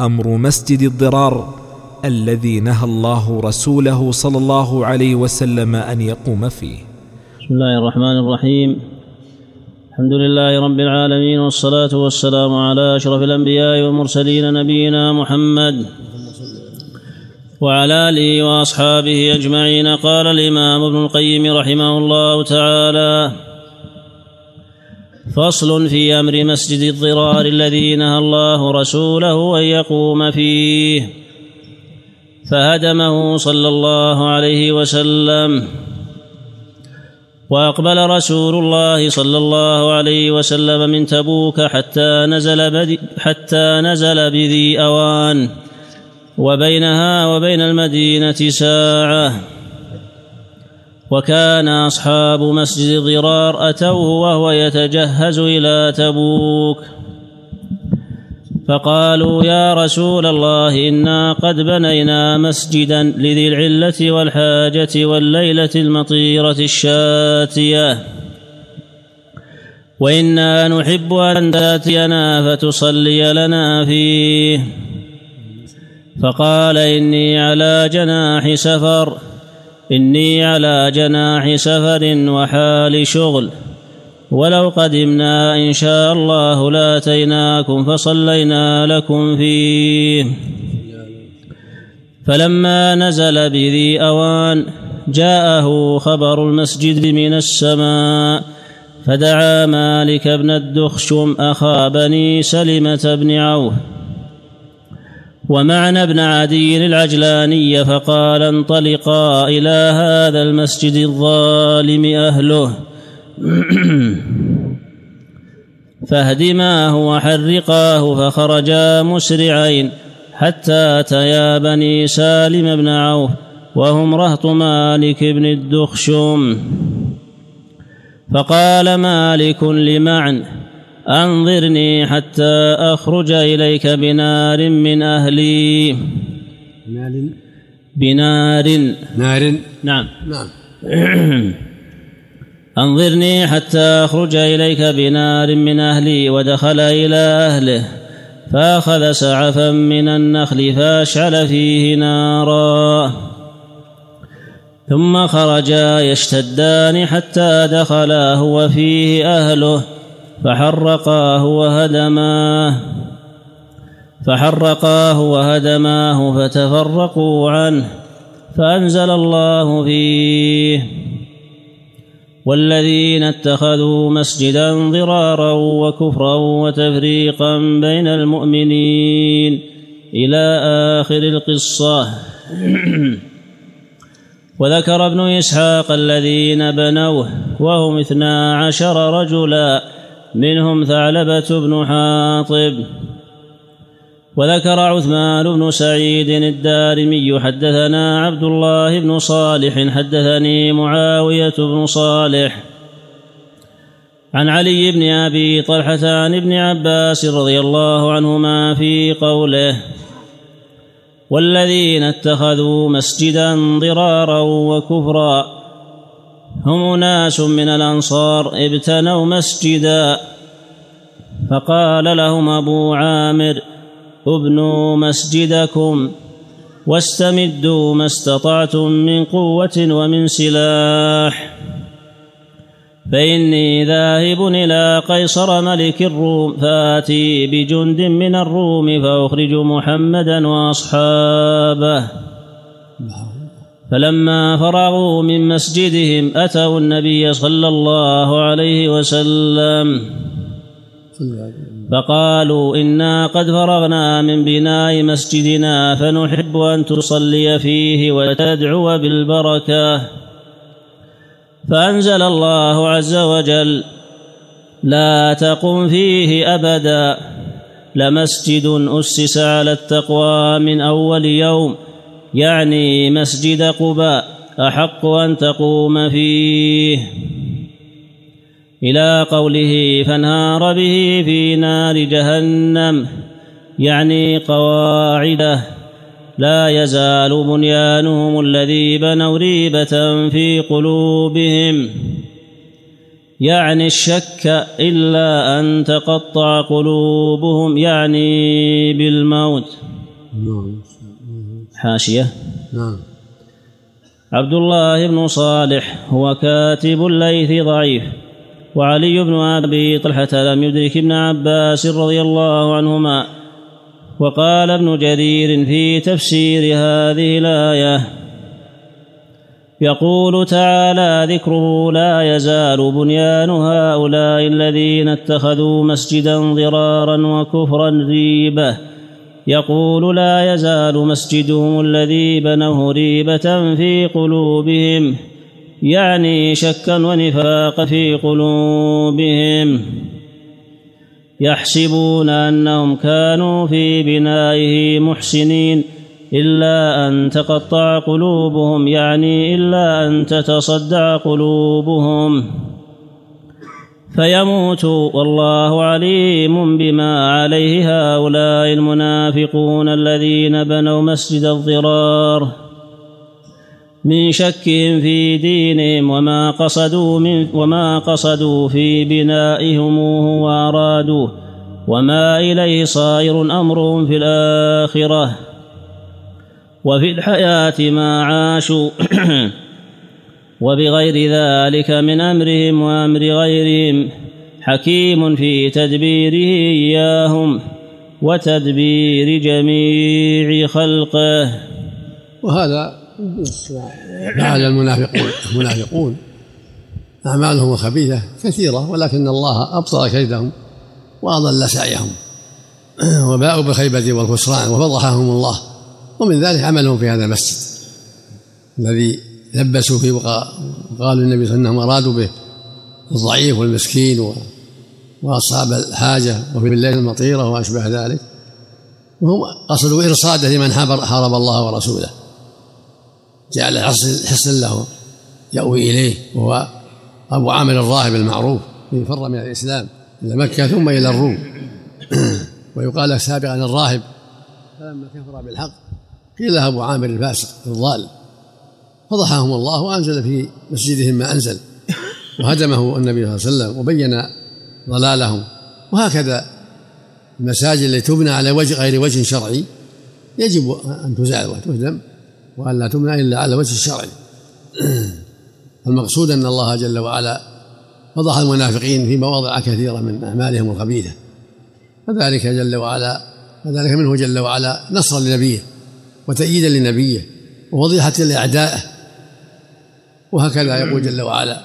أمر مسجد الضرار الذي نهى الله رسوله صلى الله عليه وسلم أن يقوم فيه. بسم الله الرحمن الرحيم. الحمد لله رب العالمين والصلاة والسلام على أشرف الأنبياء والمرسلين نبينا محمد وعلى آله وأصحابه أجمعين. قال الإمام ابن القيم رحمه الله تعالى فصل في أمر مسجد الضرار الذي نهى الله رسوله أن يقوم فيه. فهدمه صلى الله عليه وسلم. وأقبل رسول الله صلى الله عليه وسلم من تبوك حتى نزل حتى نزل بذي أوان. وبينها وبين المدينة ساعة. وكان أصحاب مسجد ضرار أتوه وهو يتجهز إلى تبوك. فقالوا يا رسول الله إنا قد بنينا مسجدا لذي العلة والحاجة والليلة المطيرة الشاتية. وإنا نحب أن تأتينا فتصلي لنا فيه. فقال إني على جناح سفر. إني على جناح سفر وحال شغل. ولو قدمنا إن شاء الله لآتيناكم فصلينا لكم فيه. فلما نزل بذي أوان جاءه خبر المسجد من السماء فدعا مالك بن الدخشم أخا بني سلمة بن عوف. ومعنى ابن عدي العجلاني فقال انطلقا إلى هذا المسجد الظالم أهله. فاهدماه وحرقاه فخرجا مسرعين حتى أتيا بني سالم بن عوف وهم رهط مالك بن الدخشم. فقال مالك لمعن أنظرني حتى أخرج إليك بنار من أهلي. بنار نار نعم. نعم. أنظرني حتى أخرج إليك بنار من أهلي ودخل إلى أهله فأخذ سعفا من النخل فأشعل فيه نارا. ثم خرجا يشتدان حتى دخلا هو فيه أهله فحرقاه وهدماه فحرقاه وهدماه فتفرقوا عنه فأنزل الله فيه والذين اتخذوا مسجدا ضرارا وكفرا وتفريقا بين المؤمنين إلى آخر القصة. وذكر ابن إسحاق الذين بنوه وهم اثنا عشر رجلا منهم ثعلبة بن حاطب وذكر عثمان بن سعيد الدارمي حدثنا عبد الله بن صالح حدثني معاوية بن صالح عن علي بن أبي طلحة عن ابن عباس رضي الله عنهما في قوله والذين اتخذوا مسجدا ضرارا وكفرا هم ناس من الأنصار ابتنوا مسجدا فقال لهم أبو عامر ابنوا مسجدكم واستمدوا ما استطعتم من قوة ومن سلاح. فإني ذاهب إلى قيصر ملك الروم فآتي بجند من الروم فأخرج محمدا وأصحابه. فلما فرغوا من مسجدهم أتوا النبي صلى الله عليه وسلم فقالوا إنا قد فرغنا من بناء مسجدنا فنحب أن تصلي فيه وتدعو بالبركة. فأنزل الله عز وجل لا تقم فيه أبدا لمسجد أسس على التقوى من أول يوم. يعني مسجد قباء أحق أن تقوم فيه. إلى قوله فانهار به في نار جهنم يعني قواعده. لا يزال بنيانهم الذي بنوا ريبة في قلوبهم. يعني الشك إلا أن تقطع قلوبهم يعني بالموت. نعم. حاشية. نعم. عبد الله بن صالح هو كاتب الليث ضعيف وعلي بن أبي طلحة لم يدرك ابن عباس رضي الله عنهما. وقال ابن جرير في تفسير هذه الآية يقول تعالى ذكره لا يزال بنيان هؤلاء الذين اتخذوا مسجدا ضرارا وكفرا ريبة. يقول لا يزال مسجدهم الذي بنوه ريبة في قلوبهم يعني شكا ونفاق في قلوبهم. يحسبون أنهم كانوا في بنائه محسنين إلا أن تقطع قلوبهم يعني إلا أن تتصدع قلوبهم. فيموتوا والله عليم بما عليه هؤلاء المنافقون الذين بنوا مسجد الضرار من شكهم في دينهم وما قصدوا من وما قصدوا في بنائهم وأرادوه وما إليه صائر أمرهم في الآخرة وفي الحياة ما عاشوا وبغير ذلك من أمرهم وأمر غيرهم حكيم في تدبيره إياهم وتدبير جميع خلقه. وهذا فعل المنافقون المنافقون أعمالهم الخبيثة كثيرة ولكن الله أبطل كيدهم وأضل سعيهم. وباءوا بالخيبة والخسران وفضحهم الله. ومن ذلك عملهم في هذا المسجد الذي لبسوا فيه وقالوا النبي صلى الله عليه وسلم انهم أرادوا به الضعيف والمسكين وأصحاب الحاجة وفي الليل المطيرة وما اشبه ذلك. وهم قصدوا إرصاده لمن حارب الله ورسوله. جعل حصن له يأوي إليه وهو أبو عامر الراهب المعروف فر من الإسلام إلى مكة ثم إلى الروم. ويقال سابقا الراهب. فلما كفر بالحق قيل له أبو عامر الفاسق الضال. فضحهم الله وأنزل في مسجدهم ما أنزل. وهدمه النبي صلى الله عليه وسلم وبين ضلالهم. وهكذا المساجد التي تبنى على وجه غير وجه شرعي يجب أن تزال وتهدم وأن لا تمنع إلا على وجه الشرعي المقصود أن الله جل وعلا فضح المنافقين في مواضع كثيرة من أعمالهم الخبيثة. فذلك جل وعلا وذلك منه جل وعلا نصرا لنبيه وتأييدا لنبيه وفضيحة لأعدائه. وهكذا يقول جل وعلا.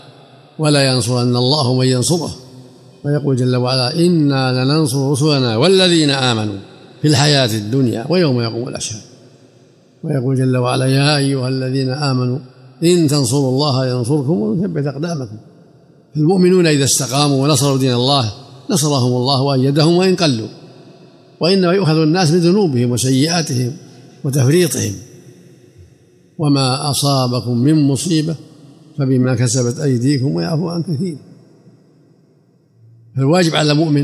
ولا ينصرن الله من ينصره. ويقول جل وعلا إنا لننصر رسلنا والذين آمنوا في الحياة الدنيا ويوم يقوم الأشهاد. ويقول جل وعلا يا أيها الذين آمنوا إن تنصروا الله ينصركم ويثبت أقدامكم. المؤمنون إذا استقاموا ونصروا دين الله نصرهم الله وأيدهم وإن قلوا. وإنما يؤخذ الناس من ذنوبهم وسيئاتهم وتفريطهم. وما أصابكم من مصيبة فبما كسبت أيديكم ويعفو عن كثير. فالواجب على المؤمن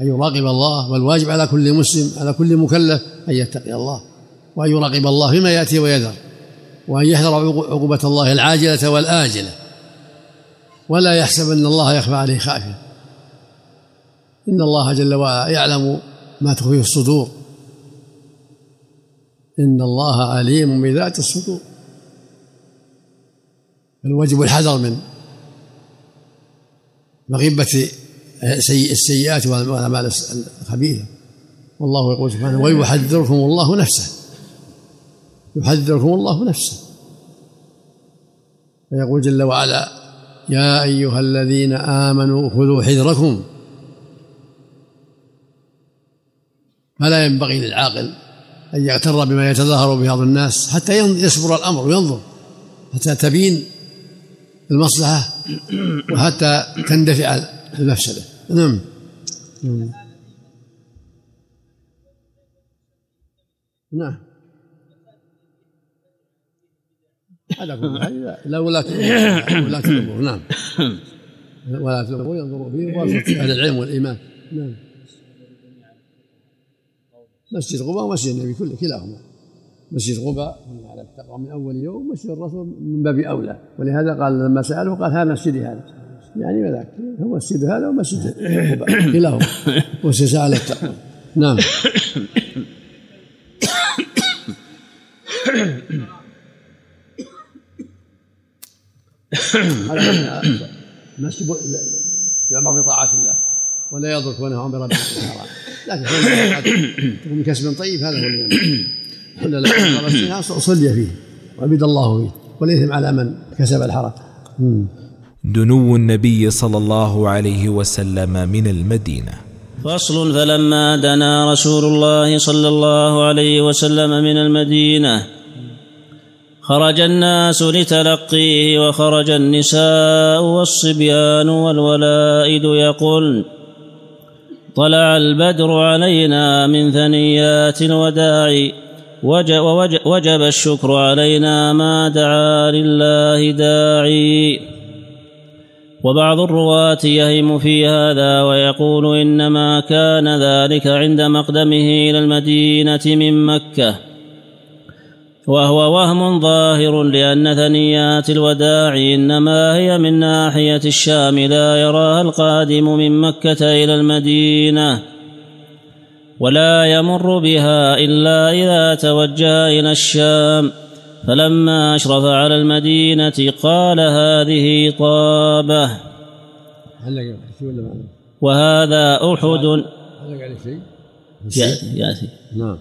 أن يراقب الله والواجب على كل مسلم على كل مكلف أن يتقي الله وأن يراقب الله فيما يأتي ويذر وأن يحذر عقوبة الله العاجلة والآجلة. ولا يحسب أن الله يخفى عليه خافية. إن الله جل وعلا يعلم ما تخفيه الصدور. إن الله عليم بذات الصدور. الواجب الحذر من مغبة السيئات والأعمال الخبيثة. والله يقول سبحانه ويحذركم الله نفسه. يحذركم الله نفسه. فيقول جل وعلا يا أيها الذين آمنوا خذوا حذركم. فلا ينبغي للعاقل أن يغتر بما يتظاهر به بعض الناس حتى يصبر الأمر وينظر حتى تبين المصلحة وحتى تندفع المفسدة. نعم. نعم. على كل لا ولاة ولاة الأمور نعم. ولاة الأمور ينظروا فيه واسطة أهل العلم والإيمان. نعم. مسجد قباء ومسجد النبي كله كلاهما. مسجد قباء على التقوى من أول يوم مسجد الرسول من باب أولى. ولهذا قال لما ساله قال هذا مسجدي هذا. يعني وذاك هو مسجد هذا ومسجد كلاهما وسيساء على التقوى نعم. هذا المسجد يأمر بطاعة الله ولا يضرك ونهى برب الحرام لكن تكون بكسب طيب هذا هو اللي ولا لا صلي فيه وعبد الله فيه والإثم على من كسب الحرام. دنو النبي صلى الله عليه وسلم من المدينة. فصل فلما دنا رسول الله صلى الله عليه وسلم من المدينة خرج الناس لتلقيه وخرج النساء والصبيان والولائد يقول طلع البدر علينا من ثنيات الوداع وجب الشكر علينا ما دعا لله داعي. وبعض الرواة يهم في هذا ويقول إنما كان ذلك عند مقدمه إلى المدينة من مكة. وهو وهم ظاهر لأن ثنيات الوداع إنما هي من ناحية الشام لا يراها القادم من مكة إلى المدينة. ولا يمر بها إلا إذا توجه إلى الشام. فلما أشرف على المدينة قال هذه طابة. وهذا أحد. يأتي يأتي. نعم.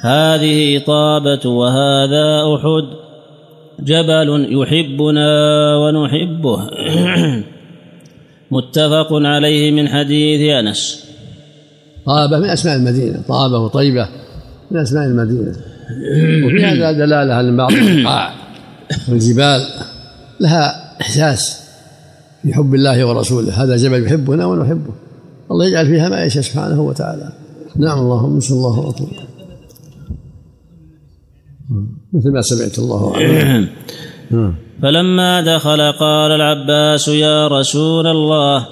هذه طابة وهذا أحد. جبل يحبنا ونحبه. متفق عليه من حديث أنس. طابة من أسماء المدينة طابة وطيبة من أسماء المدينة. وفي هذا دلالة أن بعض البقاع والجبال لها إحساس في حب الله ورسوله. هذا جبل يحبنا ونحبه. الله يجعل فيها ما يشاء سبحانه وتعالى. نعم اللهم صلى الله أكبر مثل ما سمعت الله فلما دخل قال العباس يا رسول الله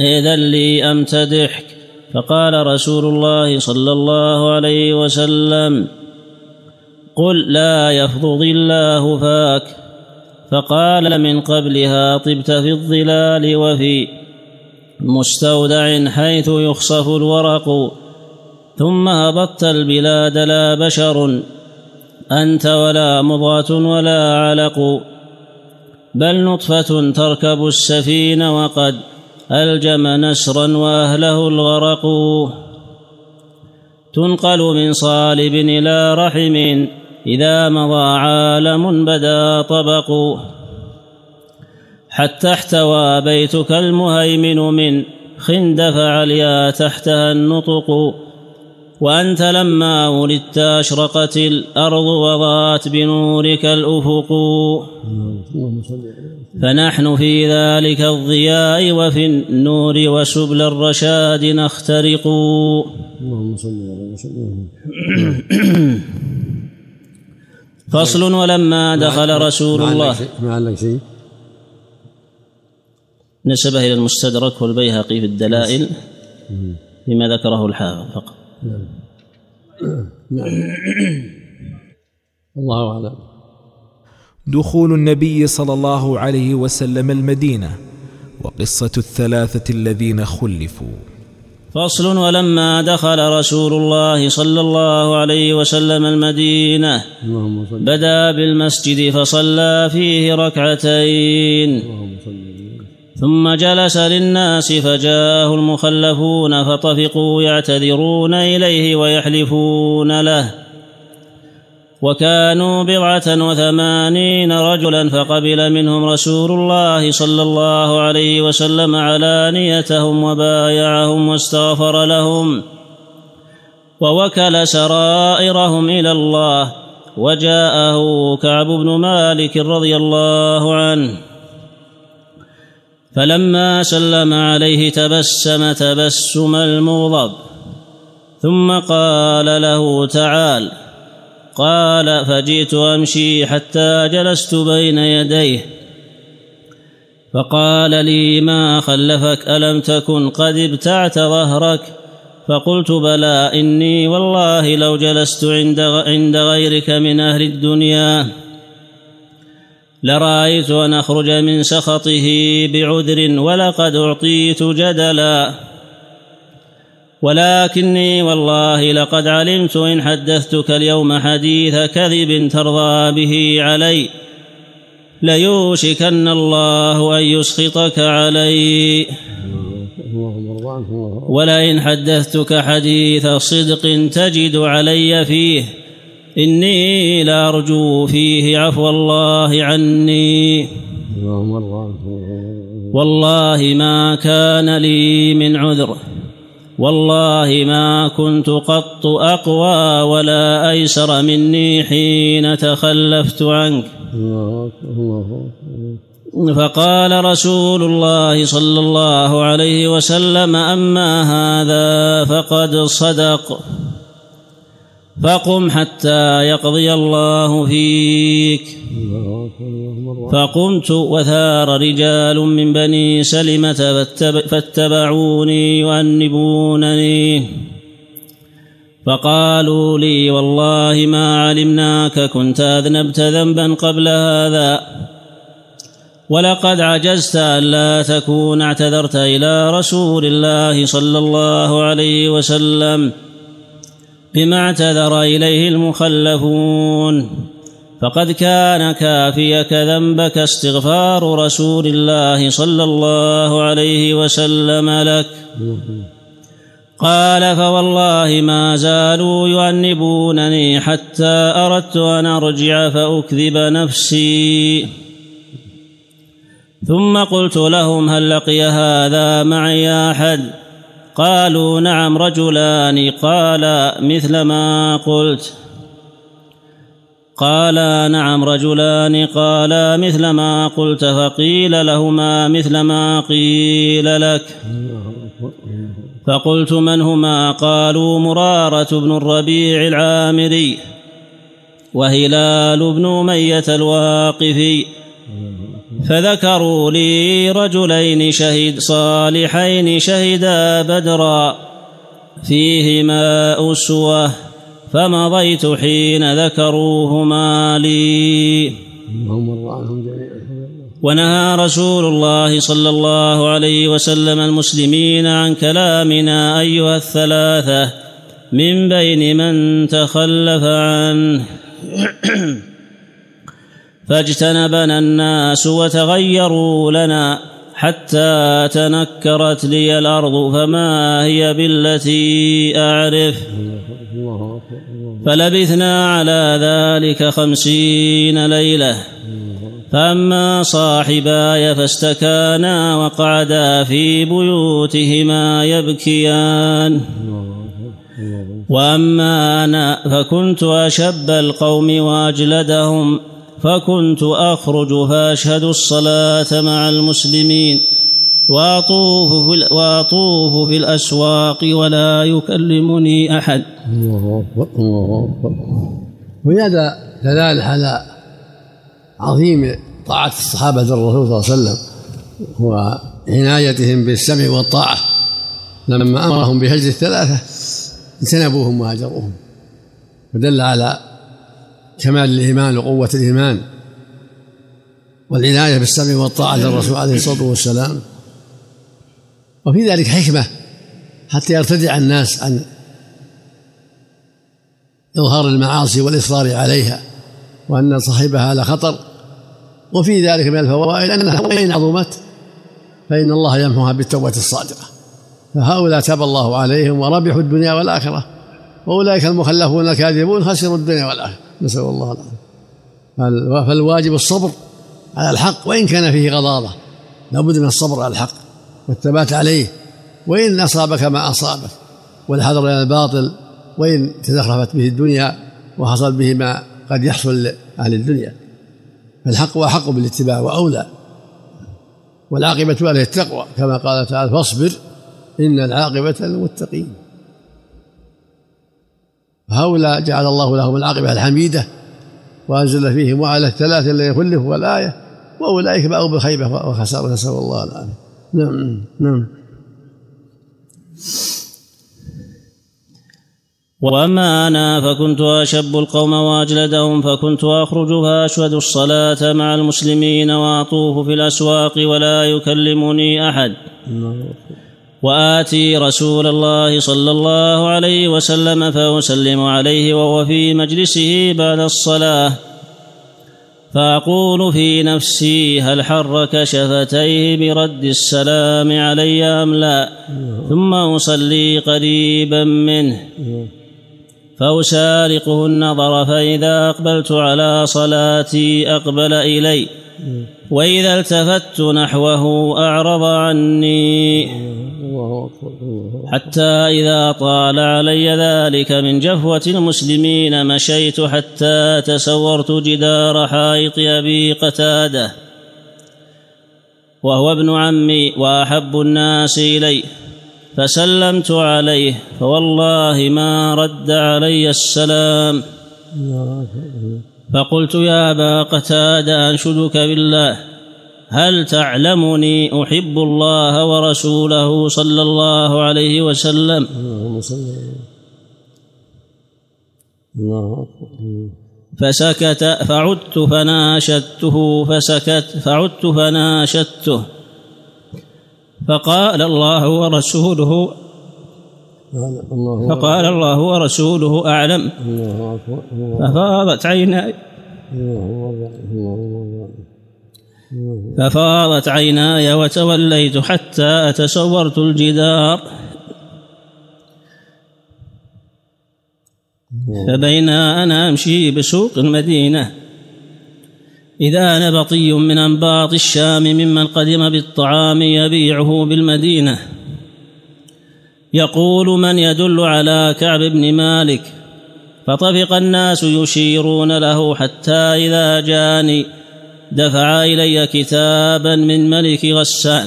إذا لي أمتدحك. فقال رسول الله صلى الله عليه وسلم قل لا يفضض الله فاك. فقال من قبلها طبت في الظلال وفي مستودع حيث يخصف الورق. ثم هبطت البلاد لا بشر أنت ولا مضغة ولا علق بل نطفة تركب السفين وقد الجم نسرا وأهله الغرق. تنقل من صالب إلى رحم. إذا مضى عالم بدا طبق. حتى احتوى بيتك المهيمن من. خندف عليا تحتها النطق. وأنت لما ولدت أشرقت الأرض وضاءت بنورك الأفق. فنحن في ذلك الضياء وفي النور وسبل الرشاد نخترق. اللهم صل وسلم فصل ولما دخل رسول الله. ما عندك شيء؟ نسبه إلى المستدرك والبيهقي في الدلائل فيما ذكره الحافظ فقط. نعم. نعم الله أعلم. دخول النبي صلى الله عليه وسلم المدينة وقصة الثلاثة الذين خلفوا. فصل ولما دخل رسول الله صلى الله عليه وسلم المدينة بدا بالمسجد فصلى فيه ركعتين. ثم جلس للناس فجاءه المخلفون فطفقوا يعتذرون إليه ويحلفون له. وكانوا بضعة وثمانين رجلا فقبل منهم رسول الله صلى الله عليه وسلم علانيتهم وبايعهم واستغفر لهم. ووكل سرائرهم إلى الله. وجاءه كعب بن مالك رضي الله عنه. فلما سلم عليه تبسم تبسم المغضب. ثم قال له تعال. قال فجئت أمشي حتى جلست بين يديه. فقال لي ما خلفك؟ ألم تكن قد ابتعت ظهرك؟ فقلت بلى إني والله لو جلست عند عند غيرك من أهل الدنيا. لرأيت أن أخرج من سخطه بعذر ولقد أعطيت جدلا. ولكني والله لقد علمت إن حدثتك اليوم حديث كذب ترضى به علي. ليوشكن الله أن يسخطك علي. ولئن حدثتك حديث صدق تجد علي فيه. إني لأرجو فيه عفو الله عني. والله ما كان لي من عذر. والله ما كنت قط أقوى ولا أيسر مني حين تخلفت عنك. فقال رسول الله صلى الله عليه وسلم أما هذا فقد صدق. فقم حتى يقضي الله فيك. فقمت وثار رجال من بني سلمة فاتبعوني يؤنبونني. فقالوا لي والله ما علمناك كنت أذنبت ذنبا قبل هذا. ولقد عجزت ألا تكون اعتذرت إلى رسول الله صلى الله عليه وسلم. بما اعتذر إليه المخلفون. فقد كان كافيك ذنبك استغفار رسول الله صلى الله عليه وسلم لك. قال فوالله ما زالوا يؤنبونني حتى أردت أن أرجع فأكذب نفسي. ثم قلت لهم هل لقي هذا معي أحد؟ قالوا نعم رجلان قال مثل ما قلت. قال نعم رجلان قالا مثل ما قلت فقيل لهما مثل ما قيل لك. فقلت من هما؟ قالوا مرارة بن الربيع العامري وهلال بن أمية الواقفي. فذكروا لي رجلين شهد صالحين شهدا بدرا. فيهما أسوة فمضيت حين ذكروهما لي. ونهى رسول الله صلى الله عليه وسلم المسلمين عن كلامنا أيها الثلاثة من بين من تخلف عنه. فاجتنبنا الناس وتغيروا لنا حتى تنكرت لي الأرض فما هي بالتي أعرف. فلبثنا على ذلك خمسين ليلة. فأما صاحباي فاستكانا وقعدا في بيوتهما يبكيان. وأما أنا فكنت أشب القوم وأجلدهم. فكنت اخرج فاشهد الصلاة مع المسلمين. وأطوف في وأطوف في الأسواق ولا يكلمني أحد. الله أكبر الله أكبر. وهذا دلالة على عظيم طاعة الصحابة الرسول صلى الله عليه وسلم وعنايتهم بالسمع والطاعة. لما أمرهم بهجر الثلاثة اجتنبوهم وهجروهم ودل على كمال الإيمان وقوة الإيمان والعناية بالسمع والطاعة للرسول عليه الصلاة والسلام. وفي ذلك حكمة حتى يرتدع الناس عن إظهار المعاصي والإصرار عليها وأن صاحبها على خطر. وفي ذلك من الفوائد أنها وإن عظمت فإن الله يمحوها بالتوبة الصادقة. فهؤلاء تاب الله عليهم وربحوا الدنيا والآخرة وأولئك المخلفون الكاذبون خسروا الدنيا والآخرة. نسأل الله العافية. فالواجب الصبر على الحق وإن كان فيه غضاضة لابد من الصبر على الحق والثبات عليه. وإن أصابك ما أصابك والحذر من الباطل وإن تزخرفت به الدنيا وحصل به ما قد يحصل لأهل الدنيا. فالحق أحق بالاتباع وأولى. والعاقبة أهل التقوى كما قال تعالى فاصبر إن العاقبة للمتقين. هؤلاء جعل الله لهم العاقبة الحميدة وأنزل فيهم وعلى الثلاثة الذين خلفوا والآية وأولئك باءوا بخيبة وخسارة نسأل الله العافية. نعم نعم. وأما أنا فكنت أشب القوم وأجلدهم فكنت اخرج فاشهد الصلاة مع المسلمين وأطوف في الأسواق ولا يكلمني أحد. وآتي رسول الله صلى الله عليه وسلم فأسلم عليه وهو في مجلسه بعد الصلاة. فأقول في نفسي هل حرك شفتيه برد السلام علي أم لا؟ ثم أصلي قريبا منه. فأسارقه النظر فإذا أقبلت على صلاتي أقبل إلي وإذا التفت نحوه أعرض عني. حتى إذا طال علي ذلك من جفوة المسلمين مشيت حتى تسورت جدار حائط أبي قتادة وهو ابن عمي وأحب الناس إلي. فسلمت عليه فوالله ما رد علي السلام. فقلت يا أبا قتادة أنشدك بالله. هل تعلمني أحب الله ورسوله صلى الله عليه وسلم؟ فسكت فعدت فناشدته فسكت فعدت فناشدته. فقال الله ورسوله فقال الله ورسوله أعلم. ففاضت عيناي. ففاضت عيناي وتوليت حتى تصورت الجدار. فبينا أنا أمشي بسوق المدينة. إذا نبطي من أنباط الشام ممن قدم بالطعام يبيعه بالمدينة. يقول من يدل على كعب بن مالك؟ فطفق الناس يشيرون له حتى إذا جاني دفع إلي كتابا من ملك غسان.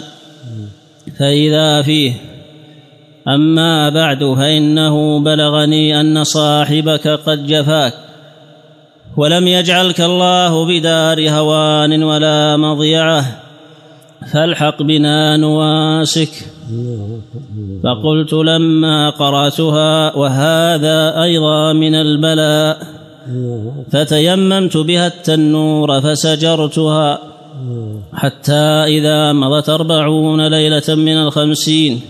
فإذا فيه أما بعد فإنه بلغني أن صاحبك قد جفاك. ولم يجعلك الله بدار هوان ولا مضيعة فالحق بنا نواسك. فقلت لما قرأتها وهذا أيضا من البلاء فتيممت بها التنور فسجرتها حتى إذا مضت أربعون ليلة من الخمسين.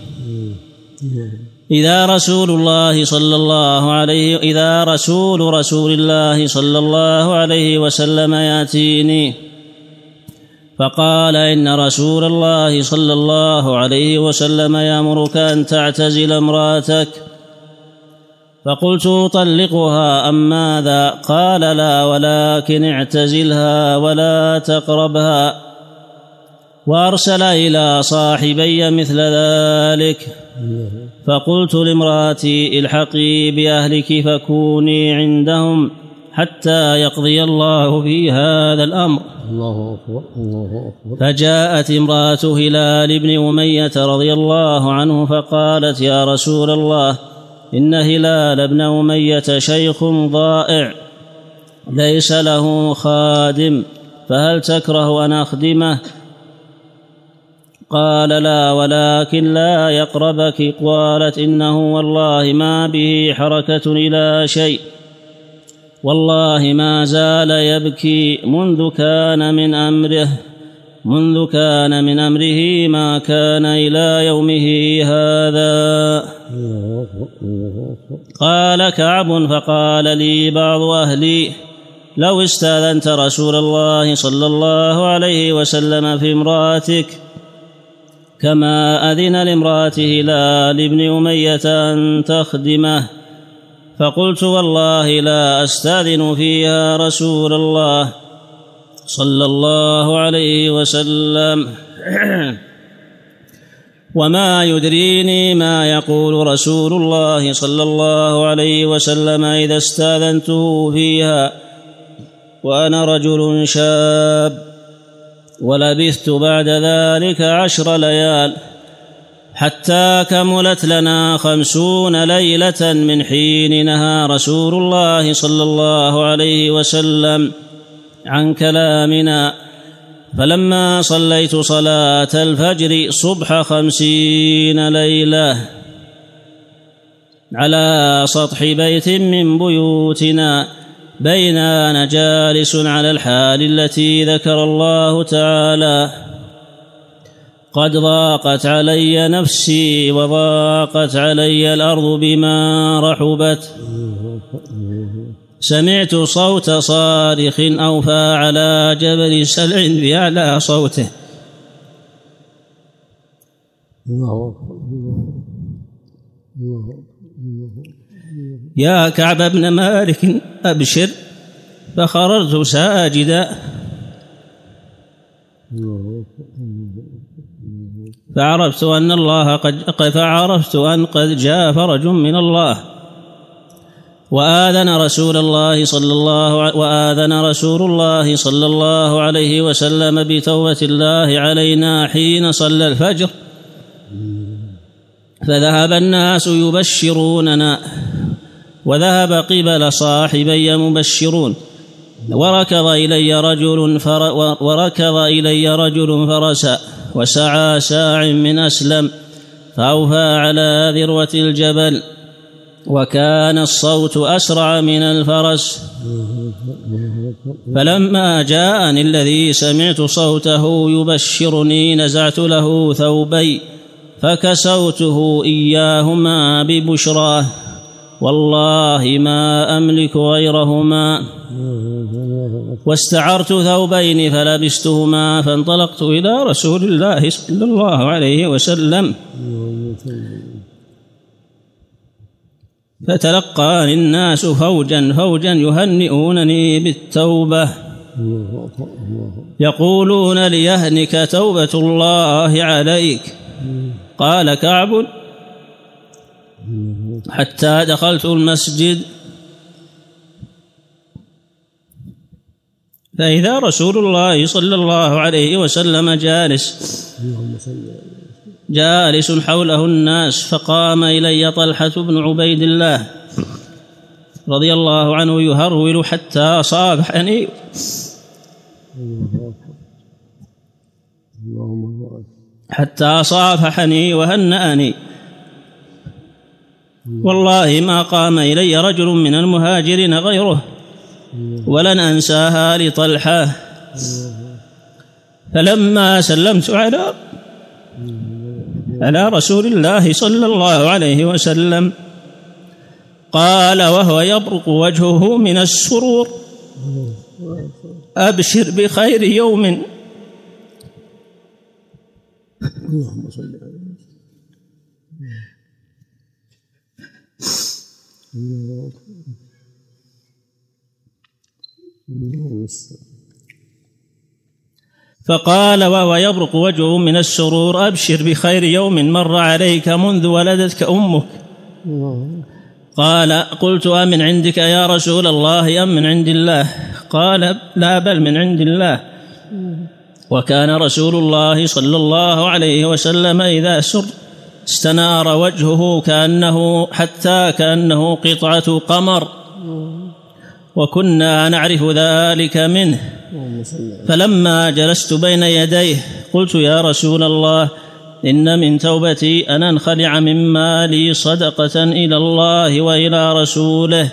إذا رسول الله صلى الله عليه إذا رسول رسول الله صلى الله عليه وسلم يأتيني. فقال إن رسول الله صلى الله عليه وسلم يأمرك أن تعتزل امرأتك. فقلت أطلقها أم ماذا؟ قال لا ولكن اعتزلها ولا تقربها. وأرسل إلى صاحبي مثل ذلك. فقلت لامرأتي إلحقي بأهلك فكوني عندهم حتى يقضي الله في هذا الأمر. الله أكبر الله أكبر. فجاءت امرأة هلال بن أمية رضي الله عنه فقالت يا رسول الله إن هلال بن أمية شيخ ضائع ليس له خادم فهل تكره أن أخدمه؟ قال لا ولكن لا يقربك. قالت إنه والله ما به حركة إلى شيء. والله ما زال يبكي. منذ كان من أمره منذ كان من أمره ما كان إلى يومه هذا. قال كعب فقال لي بعض أهلي لو استأذنت رسول الله صلى الله عليه وسلم في امرأتك كما أذن لامرأة هلال بن أمية أن تخدمه. فقلت والله لا أستأذن فيها رسول الله صلى الله عليه وسلم. وما يدريني ما يقول رسول الله صلى الله عليه وسلم إذا استأذنته فيها. وأنا رجل شاب. ولبثت بعد ذلك عشر ليال حتى كملت لنا خمسون ليلة من حين نهى رسول الله صلى الله عليه وسلم عن كلامنا. فلما صليت صلاة الفجر صبح خمسين ليلة على سطح بيت من بيوتنا بيننا جالس على الحال التي ذكر الله تعالى. قد ضاقت علي نفسي وضاقت علي الأرض بما رحبت. سمعت صوت صارخ أوفى على جبل سلع بأعلى صوته. يا كعب بن مالك أبشر فخررت ساجدا. فعرفت أن الله قد فعرفت أن قد جاء فرج من الله. وآذن رسول الله صلى الله وآذن رسول الله صلى الله عليه وسلم بتوبة الله علينا حين صلى الفجر. فذهب الناس يبشروننا. وذهب قبل صاحبي مبشرون. وركض إلي رجل فر وركض إلي رجل فرسا وسعى ساع من أسلم فأوفى على ذروة الجبل وكان الصوت أسرع من الفرس. فلما جاءني الذي سمعت صوته يبشرني نزعت له ثوبي فكسوته إياهما ببشراه. والله ما أملك غيرهما. واستعرت ثوبين فلبستهما فانطلقت إلى رسول الله صلى الله عليه وسلم. فتلقاني الناس فوجا فوجا يهنئونني بالتوبة. يقولون ليهنك توبة الله عليك. قال كعب حتى دخلت المسجد. فإذا رسول الله صلى الله عليه وسلم جالس جالس حوله الناس فقام إلي طلحة بن عبيد الله رضي الله عنه يهرول حتى صافحني حتى صافحني وهنأني. والله ما قام إلي رجل من المهاجرين غيره ولن أنساها لطلحة. فلما سلمت على على رسول الله صلى الله عليه وسلم قال وهو يبرق وجهه من السرور أبشر بخير يوم. اللهم صل على فقال وهو يبرق وجهه من السرور أبشر بخير يوم مر عليك منذ ولدتك أمك. قال قلت أمن عندك يا رسول الله؟ أم من عند الله؟ قال لا بل من عند الله. وكان رسول الله صلى الله عليه وسلم إذا سر استنار وجهه كأنه حتى كأنه قطعة قمر. وكنا نعرف ذلك منه. فلما جلست بين يديه قلت يا رسول الله إن من توبتي أن انخلع من مالي صدقة إلى الله وإلى رسوله.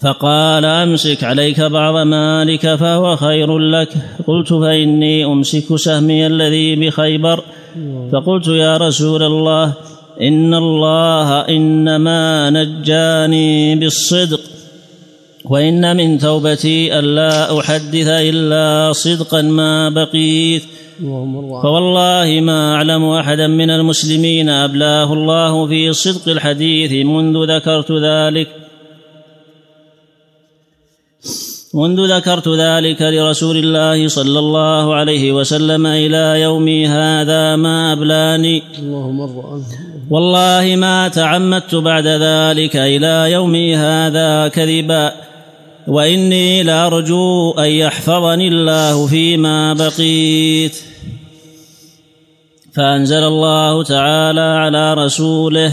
فقال أمسك عليك بعض مالك فهو خير لك. قلت فإني أمسك سهمي الذي بخيبر. فقلت يا رسول الله إن الله إنما نجاني بالصدق وإن من توبتي ألا أحدث إلا صدقا ما بقيت. فوالله ما أعلم أحدا من المسلمين أبلاه الله في صدق الحديث منذ ذكرت ذلك. منذ ذكرت ذلك لرسول الله صلى الله عليه وسلم إلى يومي هذا ما أبلاني. والله ما تعمدت بعد ذلك إلى يومي هذا كذبا وإني لأرجو أن يحفظني الله فيما بقيت. فأنزل الله تعالى على رسوله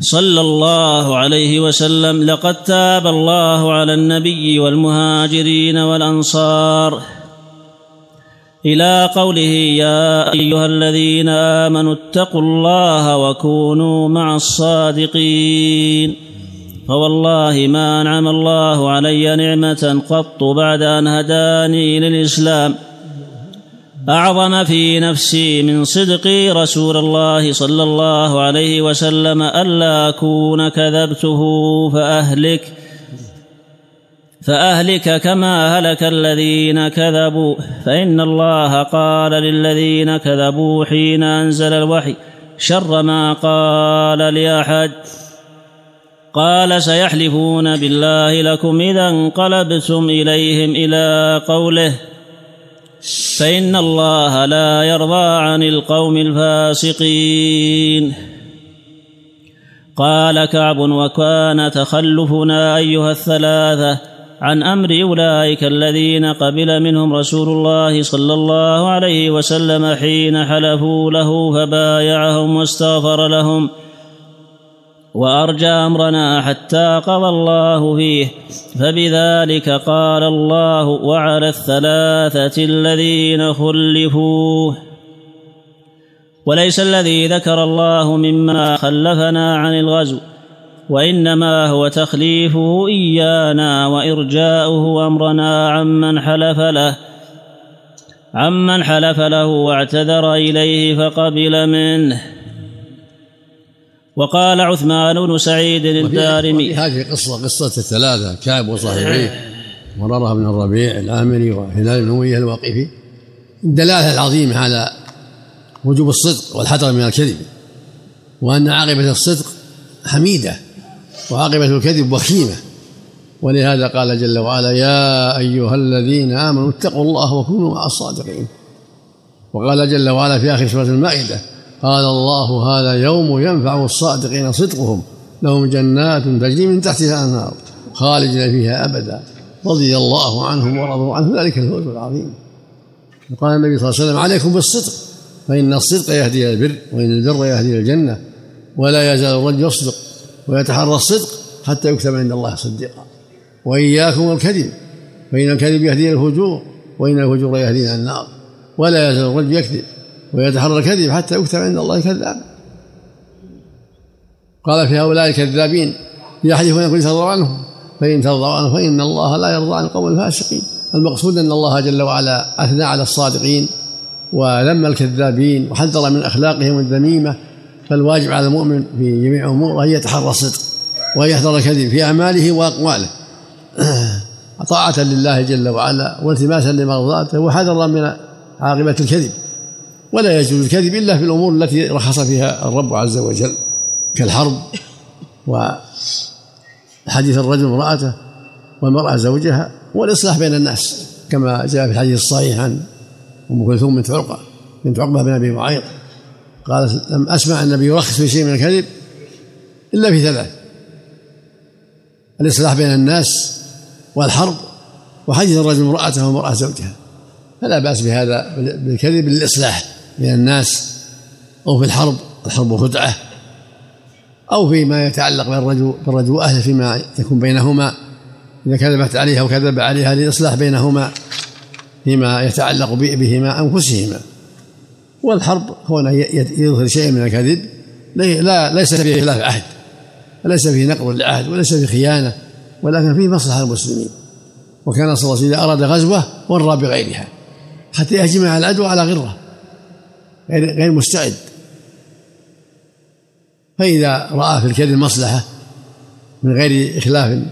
صلى الله عليه وسلم لقد تاب الله على النبي والمهاجرين والأنصار. إلى قوله يا أيها الذين آمنوا اتقوا الله وكونوا مع الصادقين. فوالله ما انعم الله علي نعمة قط بعد أن هداني للإسلام. أعظم في نفسي من صدقي رسول الله صلى الله عليه وسلم ألا أكون كذبته فأهلك فأهلك كما هلك الذين كذبوا. فإن الله قال للذين كذبوا حين أنزل الوحي شر ما قال لأحد. قال سيحلفون بالله لكم إذا انقلبتم إليهم إلى قوله. فإن الله لا يرضى عن القوم الفاسقين. قال كعب وكان تخلفنا أيها الثلاثة عن أمر أولئك الذين قبل منهم رسول الله صلى الله عليه وسلم حين حلفوا له فبايعهم واستغفر لهم وأرجى أمرنا حتى قضى الله فيه فبذلك قال الله وعلى الثلاثة الذين خلفوا وليس الذي ذكر الله مما خلفنا عن الغزو وإنما هو تخليفه إيانا وإرجاؤه أمرنا عمن حلف له عمن حلف له واعتذر إليه فقبل منه. وقال عثمان بن سعيد الدارمي. هذه قصة قصة الثلاثة كعب وصاحبيه مرارة بن الربيع العامري وهلال بن أمية الواقفي الدلالة العظيمة على وجوب الصدق والحذر من الكذب وأن عاقبة الصدق حميدة وعاقبة الكذب وخيمة. ولهذا قال جل وعلا يا أيها الذين آمنوا اتقوا الله وكونوا مع الصادقين. وقال جل وعلا في آخر سورة المائدة قال الله هذا يوم ينفع الصادقين صدقهم لهم جنات تجري من تحتها انهار خالدين فيها أبدا رضي الله عنهم ورضوا عنه ذلك الفوز العظيم. وقال النبي صلى الله عليه وسلم عليكم بالصدق فإن الصدق يهدي إلى البر وإن البر يهدي إلى الجنة ولا يزال الرجل يصدق ويتحرى الصدق حتى يكتب عند الله صديقا. وإياكم الكذب فإن الكذب يهدي إلى الفجور وإن الفجور يهدي إلى النار ولا يزال الرجل يكذب. ويتحرى الكذب حتى يكتب عند الله كذابا قال في هؤلاء الكذابين يحلفون يقول ترضوا عنهم. فإن ترضوا عنهم فإن الله لا يرضى عن القوم الفاسقين. المقصود أن الله جل وعلا أثنى على الصادقين وذم الكذابين وحذر من أخلاقهم الذميمة. فالواجب على المؤمن في جميع أموره أن يتحرى الصدق وأن يحذر الكذب في أعماله وأقواله. طاعة لله جل وعلا والتماسا لمرضاته وحذرا من عاقبة الكذب. ولا يجوز الكذب إلا في الأمور التي رخص فيها الرب عز وجل كالحرب وحديث الرجل امرأته والمرأة زوجها والإصلاح بين الناس كما جاء في الحديث الصحيح عن أم كلثوم بنت عقبة بنت عقبة بن أبي معيط قالت لم أسمع النبي يرخص في شيء من الكذب إلا في ثلاث الإصلاح بين الناس والحرب وحديث الرجل امرأته والمرأة زوجها فلا بأس بهذا بالكذب للإصلاح. من الناس أو في الحرب الحرب خدعة أو فيما يتعلق بالرجل بالرجل وأهله فيما يكون بينهما إذا كذبت عليها وكذب عليها للإصلاح بينهما فيما يتعلق بهما أنفسهما. والحرب هو يظهر شيء من الكذب لا ليس فيه خلاف عهد وليس فيه نقض للعهد وليس فيه خيانة ولكن فيه مصلحة المسلمين وكان صلى الله عليه وسلم إذا أراد غزوة ورى بغيرها حتى يهجم على العدو على غرة. غير غير مستعد. فإذا رأى في الكذب مصلحة من غير إخلاف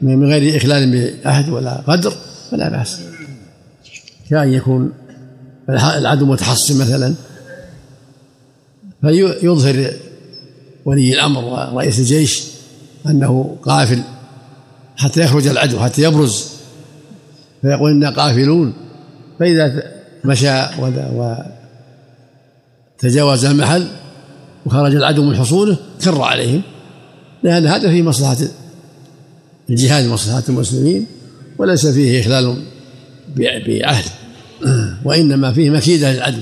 من غير إخلال بعهد ولا قدر فلا بأس. كأن يكون العدو متحصن مثلا. فيظهر ولي الأمر ورئيس الجيش أنه قافل حتى يخرج العدو حتى يبرز. فيقول إنا قافلون. فإذا مشى تجاوز المحل وخرج العدو من حصوله كر عليهم. لأن هذا في مصلحة الجهاد مصلحة المسلمين وليس فيه إخلال بعهد. وإنما فيه مكيدة للعدو.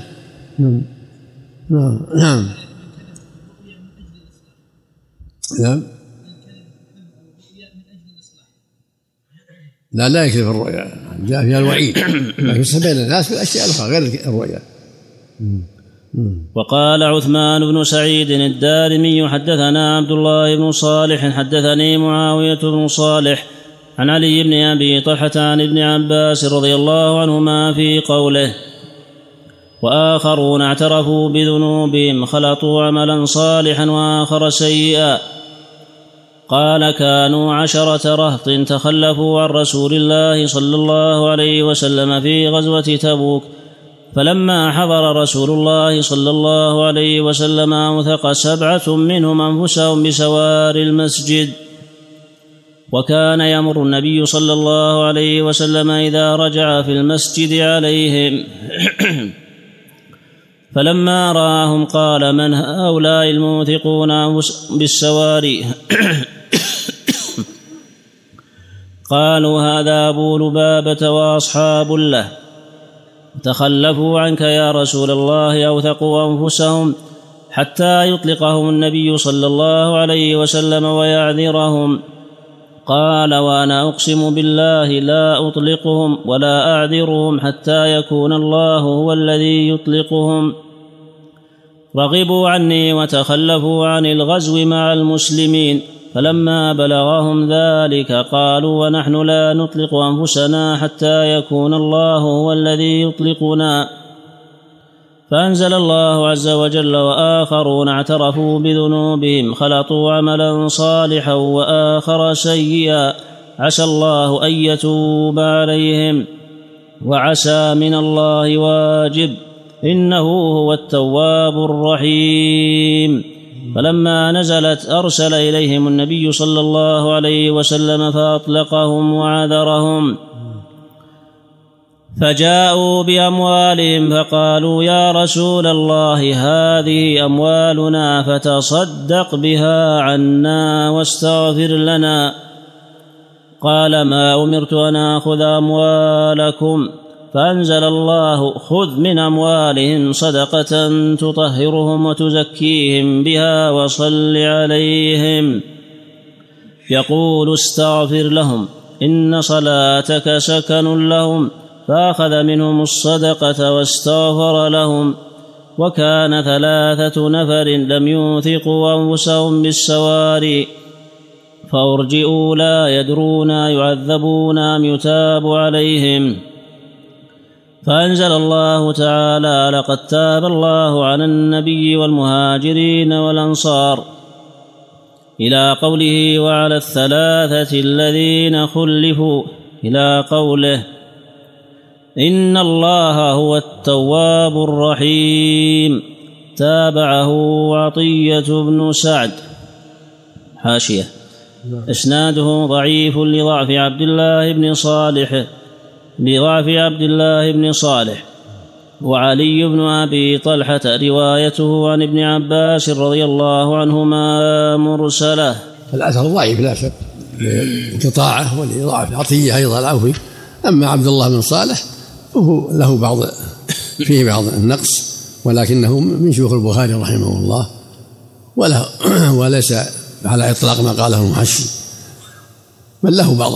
نعم. نعم. نعم. لا لا يكذب الرؤيا. جاء فيها الوعيد. لكن بين الناس في الأشياء الأخرى غير الرؤيا. وقال عثمان بن سعيد الدارمي حدثنا عبد الله بن صالح حدثني معاوية بن صالح عن علي بن أبي طلحة عن ابن عباس رضي الله عنهما في قوله وآخرون اعترفوا بذنوبهم خلطوا عملا صالحا وآخر سيئا. قال كانوا عشرة رهط تخلفوا عن رسول الله صلى الله عليه وسلم في غزوة تبوك. فلما حضر رسول الله صلى الله عليه وسلم أوثق سبعة منهم أنفسهم بسوار المسجد. وكان يمر النبي صلى الله عليه وسلم إذا رجع في المسجد عليهم. فلما رآهم قال من هؤلاء الموثقون بالسواري قالوا هذا أبو لبابة وأصحاب له. تخلفوا عنك يا رسول الله أوثقوا أنفسهم حتى يطلقهم النبي صلى الله عليه وسلم ويعذرهم. قال وأنا أقسم بالله لا أطلقهم ولا أعذرهم حتى يكون الله هو الذي يطلقهم. رغبوا عني وتخلفوا عن الغزو مع المسلمين. فلما بلغهم ذلك قالوا ونحن لا نطلق أنفسنا حتى يكون الله هو الذي يطلقنا. فأنزل الله عز وجل وآخرون اعترفوا بذنوبهم خلطوا عملا صالحا وآخر سيئا. عسى الله أن يتوب عليهم. وعسى من الله واجب إنه هو التواب الرحيم. فلما نزلت أرسل إليهم النبي صلى الله عليه وسلم فأطلقهم وعذرهم. فجاءوا بأموالهم فقالوا يا رسول الله هذه أموالنا فتصدق بها عنا واستغفر لنا. قال ما أمرت أن آخذ أموالكم؟ فأنزل الله خذ من أموالهم صدقة تطهرهم وتزكيهم بها وصل عليهم. يقول استغفر لهم إن صلاتك سكن لهم فأخذ منهم الصدقة واستغفر لهم. وكان ثلاثة نفر لم يوثقوا أنفسهم بالسواري فأرجئوا لا يدرون يعذبون أم يتاب عليهم. فأنزل الله تعالى لقد تاب الله على النبي والمهاجرين والأنصار إلى قوله وعلى الثلاثة الذين خلفوا إلى قوله إن الله هو التواب الرحيم تابعه عطية بن سعد. حاشية. إسناده ضعيف لضعف عبد الله بن صالح. لضعف عبد الله بن صالح وعلي بن أبي طلحة روايته عن ابن عباس رضي الله عنهما مرسله. الاثر ضعيف لا شك لانقطاعه ولضعف عطية أيضا العوفي أما عبد الله بن صالح فهو له بعض فيه بعض النقص ولكنه من شيوخ البخاري رحمه الله وله وليس على إطلاق ما قاله المحشي بل له بعض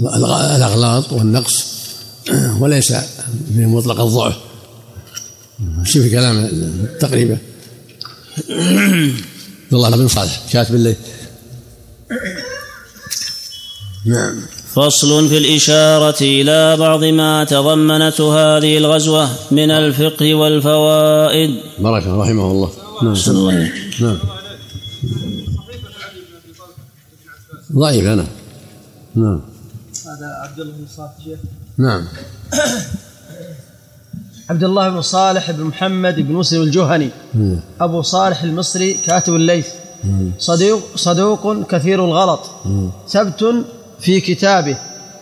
الأغلاط والنقص وليس في مطلق الضعف. شوف كلام تقريبا. عبد الله بن صالح كاتب الليل نعم. فصل في الإشارة إلى بعض ما تضمنته هذه الغزوة من الفقه والفوائد. بارك رحمه الله. نعم. نعم. ضعيف أنا. نعم. هذا عبد الله بن صالح نعم. عبد الله بن صالح بن محمد بن مسلم الجهني. أبو صالح المصري كاتب الليث. صدوق صدوق كثير الغلط. ثبت في كتابه.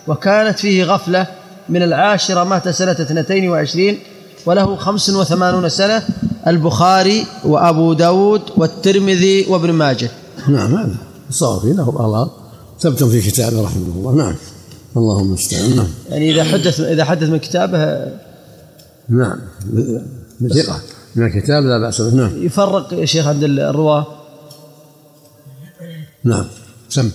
وكانت فيه غفلة من العاشرة مات سنة اثنتين وعشرين وله خمس وثمانون سنة البخاري وأبو داود والترمذي وابن ماجه. نعم هذا الصواب له أغلاط ثبت في كتابه رحمه الله. نعم. اللهم المستعان نعم. يعني إذا حدث إذا حدث من كتابه نعم. بثقة من الكتاب لا بأس به. نعم. يفرق يا شيخ عند الرواة نعم. سم.